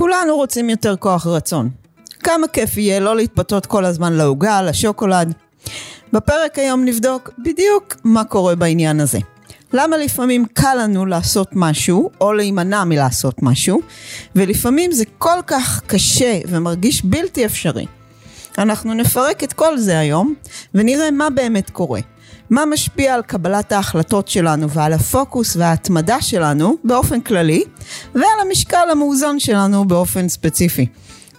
כולנו רוצים יותר כוח רצון. כמה כיף יהיה לא להתפתות כל הזמן לעוגה, לשוקולד. בפרק היום נבדוק בדיוק מה קורה בעניין הזה. למה לפעמים קל לנו לעשות משהו, או להימנע מלעשות משהו, ולפעמים זה כל כך קשה ומרגיש בלתי אפשרי. אנחנו נפרק את כל זה היום, ונראה מה באמת קורה. מה משפיע על קבלת ההחלטות שלנו ועל הפוקוס וההתמדה שלנו באופן כללי, ועל המשקל המאוזן שלנו באופן ספציפי.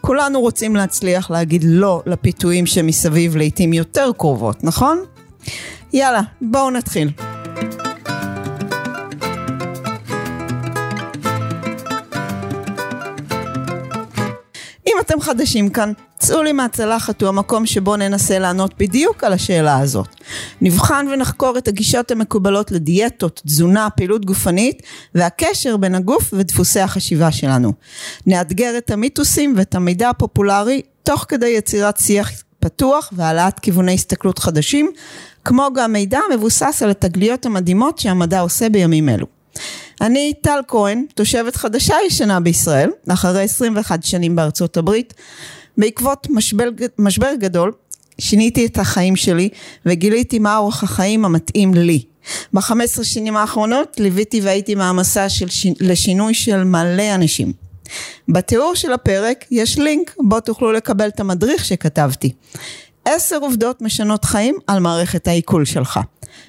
כולנו רוצים להצליח להגיד לא לפיתויים שמסביב לעיתים יותר קרובות, נכון? יאללה, בואו נתחיל. אתם חדשים כאן, צאו לי מהצלחת הוא המקום שבו ננסה לענות בדיוק על השאלה הזאת. נבחן ונחקור את הגישות המקובלות לדיאטות, תזונה, פעילות גופנית והקשר בין הגוף ודפוסי החשיבה שלנו. נאתגר את המיתוסים ואת המידע הפופולרי תוך כדי יצירת שיח פתוח והעלאת כיווני הסתכלות חדשים, כמו גם מידע מבוסס על התגליות המדהימות שהמדע עושה בימים אלו. אני טל כהן, תושבת חדשה ישנה בישראל, אחרי 21 שנים בארצות הברית. בעקבות משבר, משבר גדול, שיניתי את החיים שלי וגיליתי מה אורח החיים המתאים לי. ב-15 שנים האחרונות ליוויתי והייתי מעמסה של ש... לשינוי של מלא אנשים. בתיאור של הפרק יש לינק בו תוכלו לקבל את המדריך שכתבתי. עשר עובדות משנות חיים על מערכת העיכול שלך,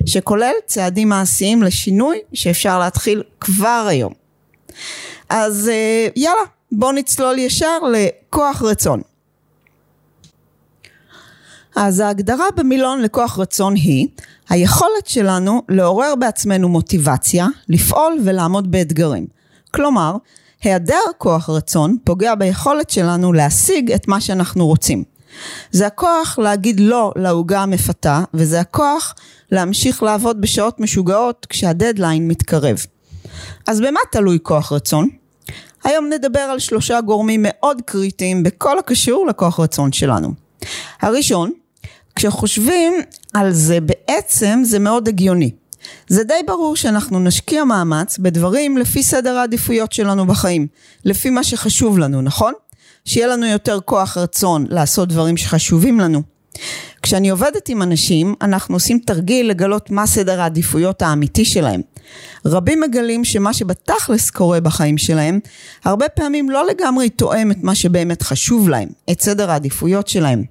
שכולל צעדים מעשיים לשינוי שאפשר להתחיל כבר היום. אז אה, יאללה, בואו נצלול ישר לכוח רצון. אז ההגדרה במילון לכוח רצון היא היכולת שלנו לעורר בעצמנו מוטיבציה, לפעול ולעמוד באתגרים. כלומר, היעדר כוח רצון פוגע ביכולת שלנו להשיג את מה שאנחנו רוצים. זה הכוח להגיד לא לעוגה המפתה, וזה הכוח להמשיך לעבוד בשעות משוגעות כשהדדליין מתקרב. אז במה תלוי כוח רצון? היום נדבר על שלושה גורמים מאוד קריטיים בכל הקשור לכוח רצון שלנו. הראשון, כשחושבים על זה בעצם זה מאוד הגיוני. זה די ברור שאנחנו נשקיע מאמץ בדברים לפי סדר העדיפויות שלנו בחיים, לפי מה שחשוב לנו, נכון? שיהיה לנו יותר כוח רצון לעשות דברים שחשובים לנו. כשאני עובדת עם אנשים, אנחנו עושים תרגיל לגלות מה סדר העדיפויות האמיתי שלהם. רבים מגלים שמה שבתכלס קורה בחיים שלהם, הרבה פעמים לא לגמרי תואם את מה שבאמת חשוב להם, את סדר העדיפויות שלהם.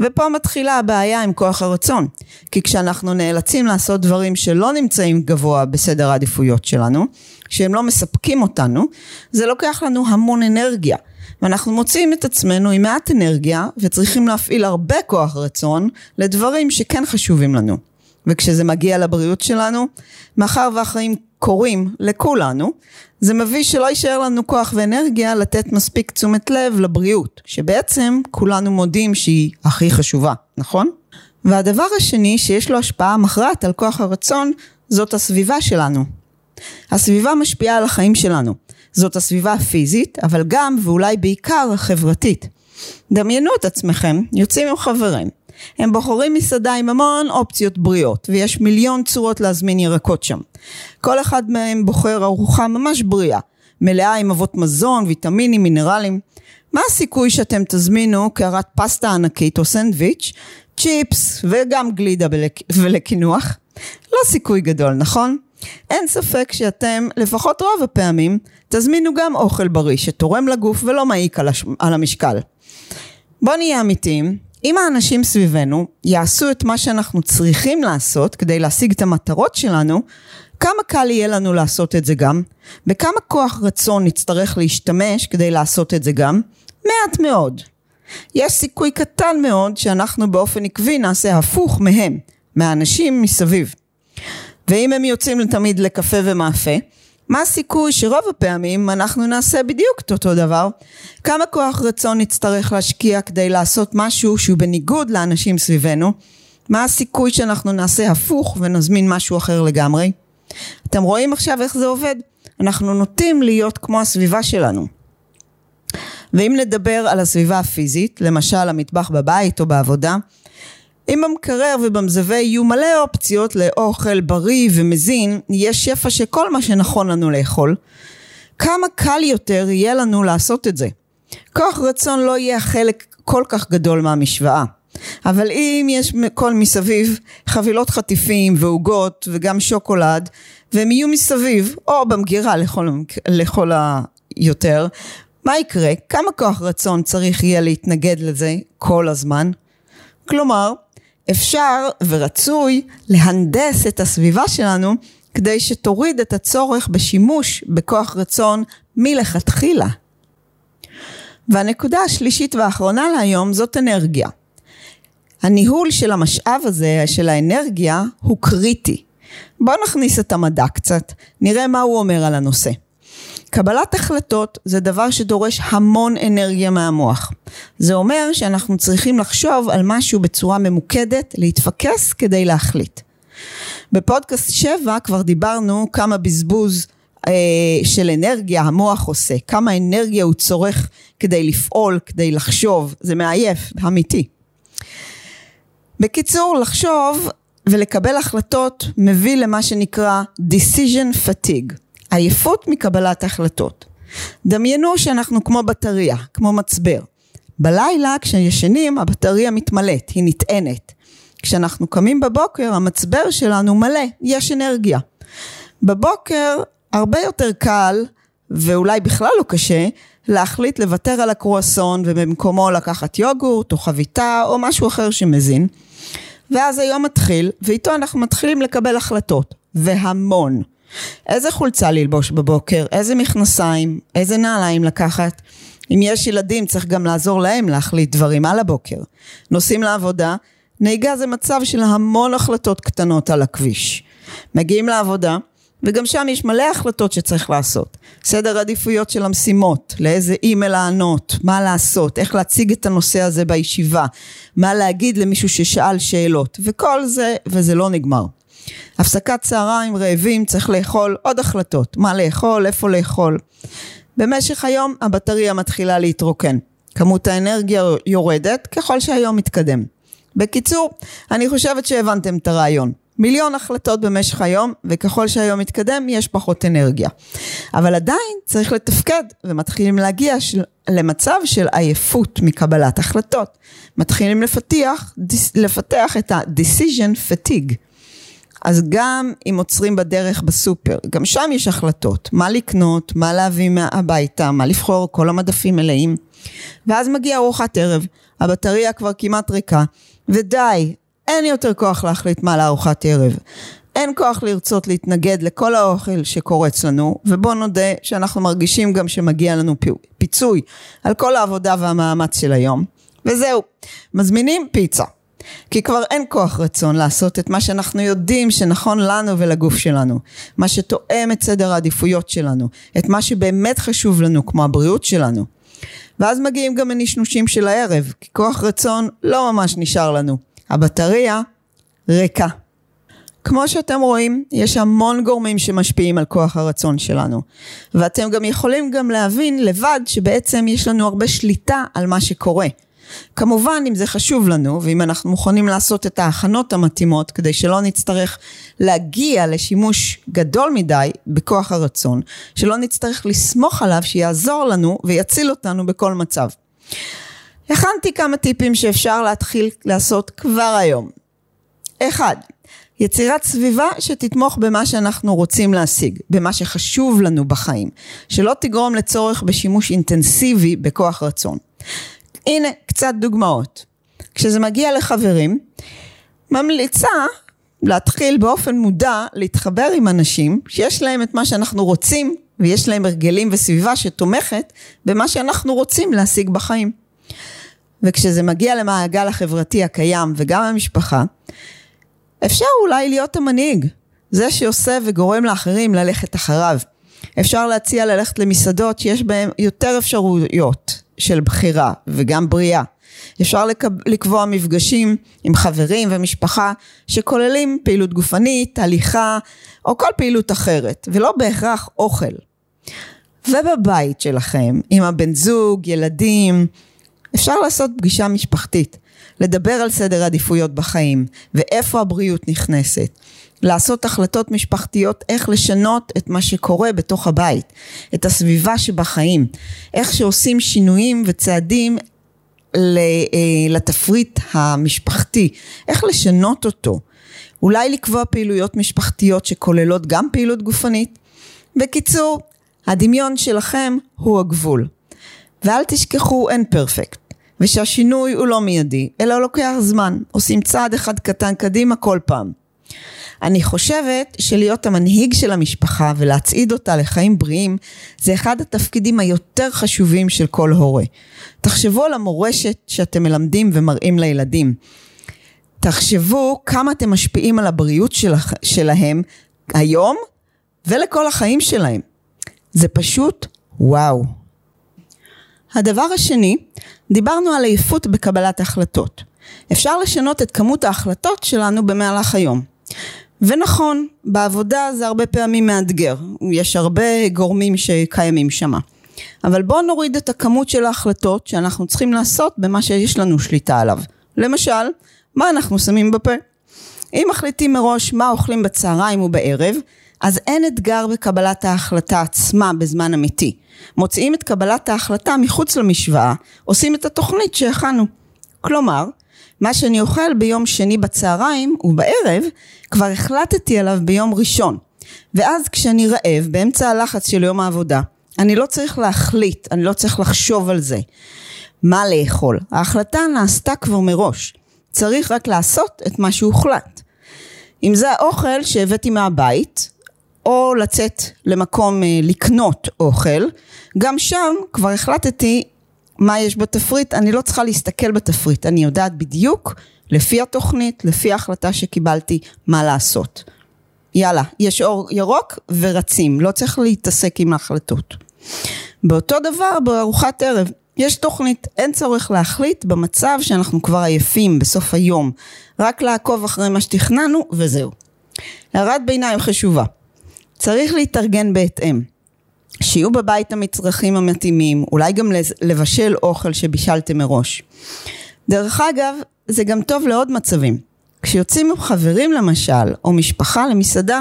ופה מתחילה הבעיה עם כוח הרצון, כי כשאנחנו נאלצים לעשות דברים שלא נמצאים גבוה בסדר העדיפויות שלנו, שהם לא מספקים אותנו, זה לוקח לנו המון אנרגיה. ואנחנו מוצאים את עצמנו עם מעט אנרגיה וצריכים להפעיל הרבה כוח רצון לדברים שכן חשובים לנו. וכשזה מגיע לבריאות שלנו, מאחר והחיים קורים לכולנו, זה מביא שלא יישאר לנו כוח ואנרגיה לתת מספיק תשומת לב לבריאות, שבעצם כולנו מודים שהיא הכי חשובה, נכון? והדבר השני שיש לו השפעה מכרעת על כוח הרצון, זאת הסביבה שלנו. הסביבה משפיעה על החיים שלנו. זאת הסביבה הפיזית, אבל גם ואולי בעיקר החברתית. דמיינו את עצמכם, יוצאים עם חברים. הם בוחרים מסעדה עם המון אופציות בריאות, ויש מיליון צורות להזמין ירקות שם. כל אחד מהם בוחר ארוחה ממש בריאה, מלאה עם אבות מזון, ויטמינים, מינרלים. מה הסיכוי שאתם תזמינו קערת פסטה ענקית או סנדוויץ', צ'יפס וגם גלידה ולקינוח? לא סיכוי גדול, נכון? אין ספק שאתם, לפחות רוב הפעמים, תזמינו גם אוכל בריא שתורם לגוף ולא מעיק על, הש... על המשקל. בואו נהיה אמיתיים, אם האנשים סביבנו יעשו את מה שאנחנו צריכים לעשות כדי להשיג את המטרות שלנו, כמה קל יהיה לנו לעשות את זה גם? בכמה כוח רצון נצטרך להשתמש כדי לעשות את זה גם? מעט מאוד. יש סיכוי קטן מאוד שאנחנו באופן עקבי נעשה הפוך מהם, מהאנשים מסביב. ואם הם יוצאים תמיד לקפה ומאפה, מה הסיכוי שרוב הפעמים אנחנו נעשה בדיוק את אותו דבר? כמה כוח רצון נצטרך להשקיע כדי לעשות משהו שהוא בניגוד לאנשים סביבנו? מה הסיכוי שאנחנו נעשה הפוך ונזמין משהו אחר לגמרי? אתם רואים עכשיו איך זה עובד? אנחנו נוטים להיות כמו הסביבה שלנו. ואם נדבר על הסביבה הפיזית, למשל המטבח בבית או בעבודה, אם במקרר ובמזווה יהיו מלא אופציות לאוכל בריא ומזין, יש שפע של כל מה שנכון לנו לאכול, כמה קל יותר יהיה לנו לעשות את זה. כוח רצון לא יהיה חלק כל כך גדול מהמשוואה. אבל אם יש כל מסביב חבילות חטיפים ועוגות וגם שוקולד והם יהיו מסביב או במגירה לכל, לכל היותר מה יקרה? כמה כוח רצון צריך יהיה להתנגד לזה כל הזמן? כלומר אפשר ורצוי להנדס את הסביבה שלנו כדי שתוריד את הצורך בשימוש בכוח רצון מלכתחילה. והנקודה השלישית והאחרונה להיום זאת אנרגיה. הניהול של המשאב הזה, של האנרגיה, הוא קריטי. בואו נכניס את המדע קצת, נראה מה הוא אומר על הנושא. קבלת החלטות זה דבר שדורש המון אנרגיה מהמוח. זה אומר שאנחנו צריכים לחשוב על משהו בצורה ממוקדת, להתפקס כדי להחליט. בפודקאסט 7 כבר דיברנו כמה בזבוז אה, של אנרגיה המוח עושה, כמה אנרגיה הוא צורך כדי לפעול, כדי לחשוב, זה מעייף, אמיתי. בקיצור, לחשוב ולקבל החלטות מביא למה שנקרא decision fatigue, עייפות מקבלת החלטות. דמיינו שאנחנו כמו בטריה, כמו מצבר. בלילה כשישנים הבטריה מתמלאת, היא נטענת. כשאנחנו קמים בבוקר המצבר שלנו מלא, יש אנרגיה. בבוקר הרבה יותר קל ואולי בכלל לא קשה להחליט לוותר על הקרואסון ובמקומו לקחת יוגורט או חביתה או משהו אחר שמזין ואז היום מתחיל ואיתו אנחנו מתחילים לקבל החלטות והמון איזה חולצה ללבוש בבוקר, איזה מכנסיים, איזה נעליים לקחת? אם יש ילדים צריך גם לעזור להם להחליט דברים על הבוקר. נוסעים לעבודה? נהיגה זה מצב של המון החלטות קטנות על הכביש. מגיעים לעבודה? וגם שם יש מלא החלטות שצריך לעשות. סדר עדיפויות של המשימות, לאיזה אימייל לענות, מה לעשות, איך להציג את הנושא הזה בישיבה, מה להגיד למישהו ששאל שאלות, וכל זה, וזה לא נגמר. הפסקת צהריים, רעבים, צריך לאכול עוד החלטות, מה לאכול, איפה לאכול. במשך היום הבטריה מתחילה להתרוקן. כמות האנרגיה יורדת ככל שהיום מתקדם. בקיצור, אני חושבת שהבנתם את הרעיון. מיליון החלטות במשך היום, וככל שהיום מתקדם יש פחות אנרגיה. אבל עדיין צריך לתפקד, ומתחילים להגיע של, למצב של עייפות מקבלת החלטות. מתחילים לפתח, לפתח את ה-decision fatigue. אז גם אם עוצרים בדרך בסופר, גם שם יש החלטות, מה לקנות, מה להביא הביתה, מה לבחור, כל המדפים מלאים. ואז מגיעה ארוחת ערב, הבטריה כבר כמעט ריקה, ודי, אין יותר כוח להחליט מה לארוחת ערב. אין כוח לרצות להתנגד לכל האוכל שקורץ לנו, ובוא נודה שאנחנו מרגישים גם שמגיע לנו פיצוי על כל העבודה והמאמץ של היום. וזהו, מזמינים פיצה. כי כבר אין כוח רצון לעשות את מה שאנחנו יודעים שנכון לנו ולגוף שלנו, מה שתואם את סדר העדיפויות שלנו, את מה שבאמת חשוב לנו כמו הבריאות שלנו. ואז מגיעים גם הנשנושים של הערב, כי כוח רצון לא ממש נשאר לנו. הבטריה ריקה. כמו שאתם רואים, יש המון גורמים שמשפיעים על כוח הרצון שלנו. ואתם גם יכולים גם להבין לבד שבעצם יש לנו הרבה שליטה על מה שקורה. כמובן אם זה חשוב לנו ואם אנחנו מוכנים לעשות את ההכנות המתאימות כדי שלא נצטרך להגיע לשימוש גדול מדי בכוח הרצון, שלא נצטרך לסמוך עליו שיעזור לנו ויציל אותנו בכל מצב. הכנתי כמה טיפים שאפשר להתחיל לעשות כבר היום. אחד, יצירת סביבה שתתמוך במה שאנחנו רוצים להשיג, במה שחשוב לנו בחיים, שלא תגרום לצורך בשימוש אינטנסיבי בכוח רצון. הנה קצת דוגמאות. כשזה מגיע לחברים, ממליצה להתחיל באופן מודע להתחבר עם אנשים שיש להם את מה שאנחנו רוצים ויש להם הרגלים וסביבה שתומכת במה שאנחנו רוצים להשיג בחיים. וכשזה מגיע למעגל החברתי הקיים וגם המשפחה, אפשר אולי להיות המנהיג, זה שעושה וגורם לאחרים ללכת אחריו. אפשר להציע ללכת למסעדות שיש בהן יותר אפשרויות של בחירה וגם בריאה. אפשר לקבוע מפגשים עם חברים ומשפחה שכוללים פעילות גופנית, הליכה או כל פעילות אחרת, ולא בהכרח אוכל. ובבית שלכם, עם הבן זוג, ילדים, אפשר לעשות פגישה משפחתית, לדבר על סדר העדיפויות בחיים, ואיפה הבריאות נכנסת. לעשות החלטות משפחתיות איך לשנות את מה שקורה בתוך הבית, את הסביבה שבחיים, איך שעושים שינויים וצעדים אה, לתפריט המשפחתי, איך לשנות אותו. אולי לקבוע פעילויות משפחתיות שכוללות גם פעילות גופנית. בקיצור, הדמיון שלכם הוא הגבול. ואל תשכחו, אין פרפקט. ושהשינוי הוא לא מיידי, אלא לוקח זמן. עושים צעד אחד קטן קדימה כל פעם. אני חושבת שלהיות המנהיג של המשפחה ולהצעיד אותה לחיים בריאים זה אחד התפקידים היותר חשובים של כל הורה. תחשבו על המורשת שאתם מלמדים ומראים לילדים. תחשבו כמה אתם משפיעים על הבריאות של, שלהם היום ולכל החיים שלהם. זה פשוט וואו. הדבר השני, דיברנו על עייפות בקבלת החלטות. אפשר לשנות את כמות ההחלטות שלנו במהלך היום. ונכון, בעבודה זה הרבה פעמים מאתגר, יש הרבה גורמים שקיימים שם. אבל בואו נוריד את הכמות של ההחלטות שאנחנו צריכים לעשות במה שיש לנו שליטה עליו. למשל, מה אנחנו שמים בפה? אם מחליטים מראש מה אוכלים בצהריים ובערב, אז אין אתגר בקבלת ההחלטה עצמה בזמן אמיתי. מוציאים את קבלת ההחלטה מחוץ למשוואה, עושים את התוכנית שהכנו. כלומר, מה שאני אוכל ביום שני בצהריים ובערב, כבר החלטתי עליו ביום ראשון. ואז כשאני רעב, באמצע הלחץ של יום העבודה, אני לא צריך להחליט, אני לא צריך לחשוב על זה. מה לאכול? ההחלטה נעשתה כבר מראש. צריך רק לעשות את מה שהוחלט. אם זה האוכל שהבאתי מהבית, או לצאת למקום אה, לקנות אוכל, גם שם כבר החלטתי מה יש בתפריט, אני לא צריכה להסתכל בתפריט, אני יודעת בדיוק לפי התוכנית, לפי ההחלטה שקיבלתי, מה לעשות. יאללה, יש אור ירוק ורצים, לא צריך להתעסק עם ההחלטות. באותו דבר בארוחת ערב, יש תוכנית, אין צורך להחליט במצב שאנחנו כבר עייפים בסוף היום, רק לעקוב אחרי מה שתכננו וזהו. הערת ביניים חשובה, צריך להתארגן בהתאם. שיהיו בבית המצרכים המתאימים, אולי גם לבשל אוכל שבישלתם מראש. דרך אגב, זה גם טוב לעוד מצבים. כשיוצאים עם חברים למשל, או משפחה למסעדה,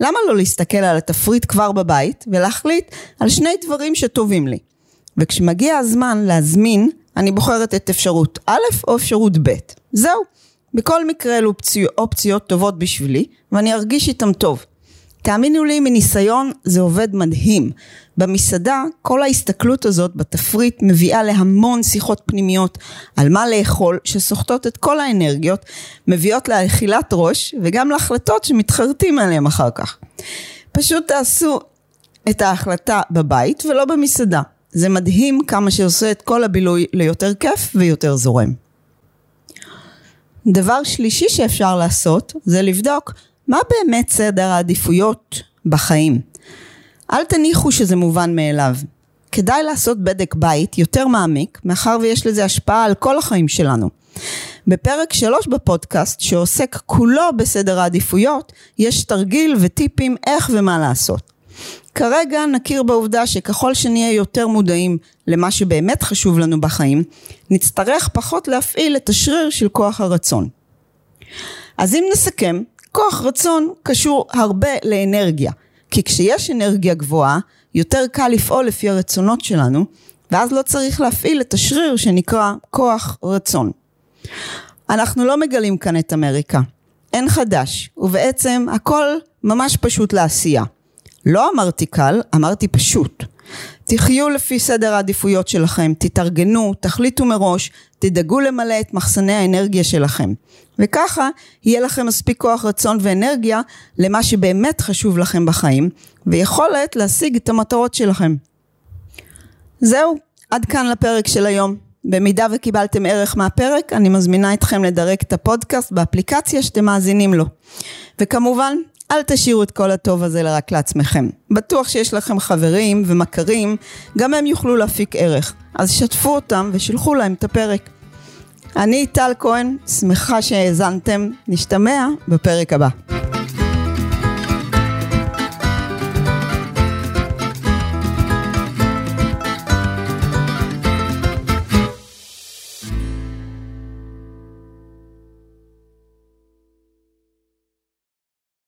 למה לא להסתכל על התפריט כבר בבית ולהחליט על שני דברים שטובים לי? וכשמגיע הזמן להזמין, אני בוחרת את אפשרות א' או אפשרות ב'. זהו. בכל מקרה אלו אופציות טובות בשבילי, ואני ארגיש איתם טוב. תאמינו לי, מניסיון זה עובד מדהים. במסעדה, כל ההסתכלות הזאת בתפריט מביאה להמון שיחות פנימיות על מה לאכול, שסוחטות את כל האנרגיות, מביאות לאכילת ראש, וגם להחלטות שמתחרטים עליהן אחר כך. פשוט תעשו את ההחלטה בבית ולא במסעדה. זה מדהים כמה שעושה את כל הבילוי ליותר כיף ויותר זורם. דבר שלישי שאפשר לעשות זה לבדוק מה באמת סדר העדיפויות בחיים. אל תניחו שזה מובן מאליו. כדאי לעשות בדק בית יותר מעמיק, מאחר ויש לזה השפעה על כל החיים שלנו. בפרק 3 בפודקאסט, שעוסק כולו בסדר העדיפויות, יש תרגיל וטיפים איך ומה לעשות. כרגע נכיר בעובדה שככל שנהיה יותר מודעים למה שבאמת חשוב לנו בחיים, נצטרך פחות להפעיל את השריר של כוח הרצון. אז אם נסכם, כוח רצון קשור הרבה לאנרגיה, כי כשיש אנרגיה גבוהה, יותר קל לפעול לפי הרצונות שלנו, ואז לא צריך להפעיל את השריר שנקרא כוח רצון. אנחנו לא מגלים כאן את אמריקה. אין חדש, ובעצם הכל ממש פשוט לעשייה. לא אמרתי קל, אמרתי פשוט. תחיו לפי סדר העדיפויות שלכם, תתארגנו, תחליטו מראש, תדאגו למלא את מחסני האנרגיה שלכם. וככה יהיה לכם מספיק כוח רצון ואנרגיה למה שבאמת חשוב לכם בחיים, ויכולת להשיג את המטרות שלכם. זהו, עד כאן לפרק של היום. במידה וקיבלתם ערך מהפרק, אני מזמינה אתכם לדרג את הפודקאסט באפליקציה שאתם מאזינים לו. וכמובן, אל תשאירו את כל הטוב הזה רק לעצמכם. בטוח שיש לכם חברים ומכרים, גם הם יוכלו להפיק ערך. אז שתפו אותם ושילחו להם את הפרק. אני טל כהן, שמחה שהאזנתם, נשתמע בפרק הבא.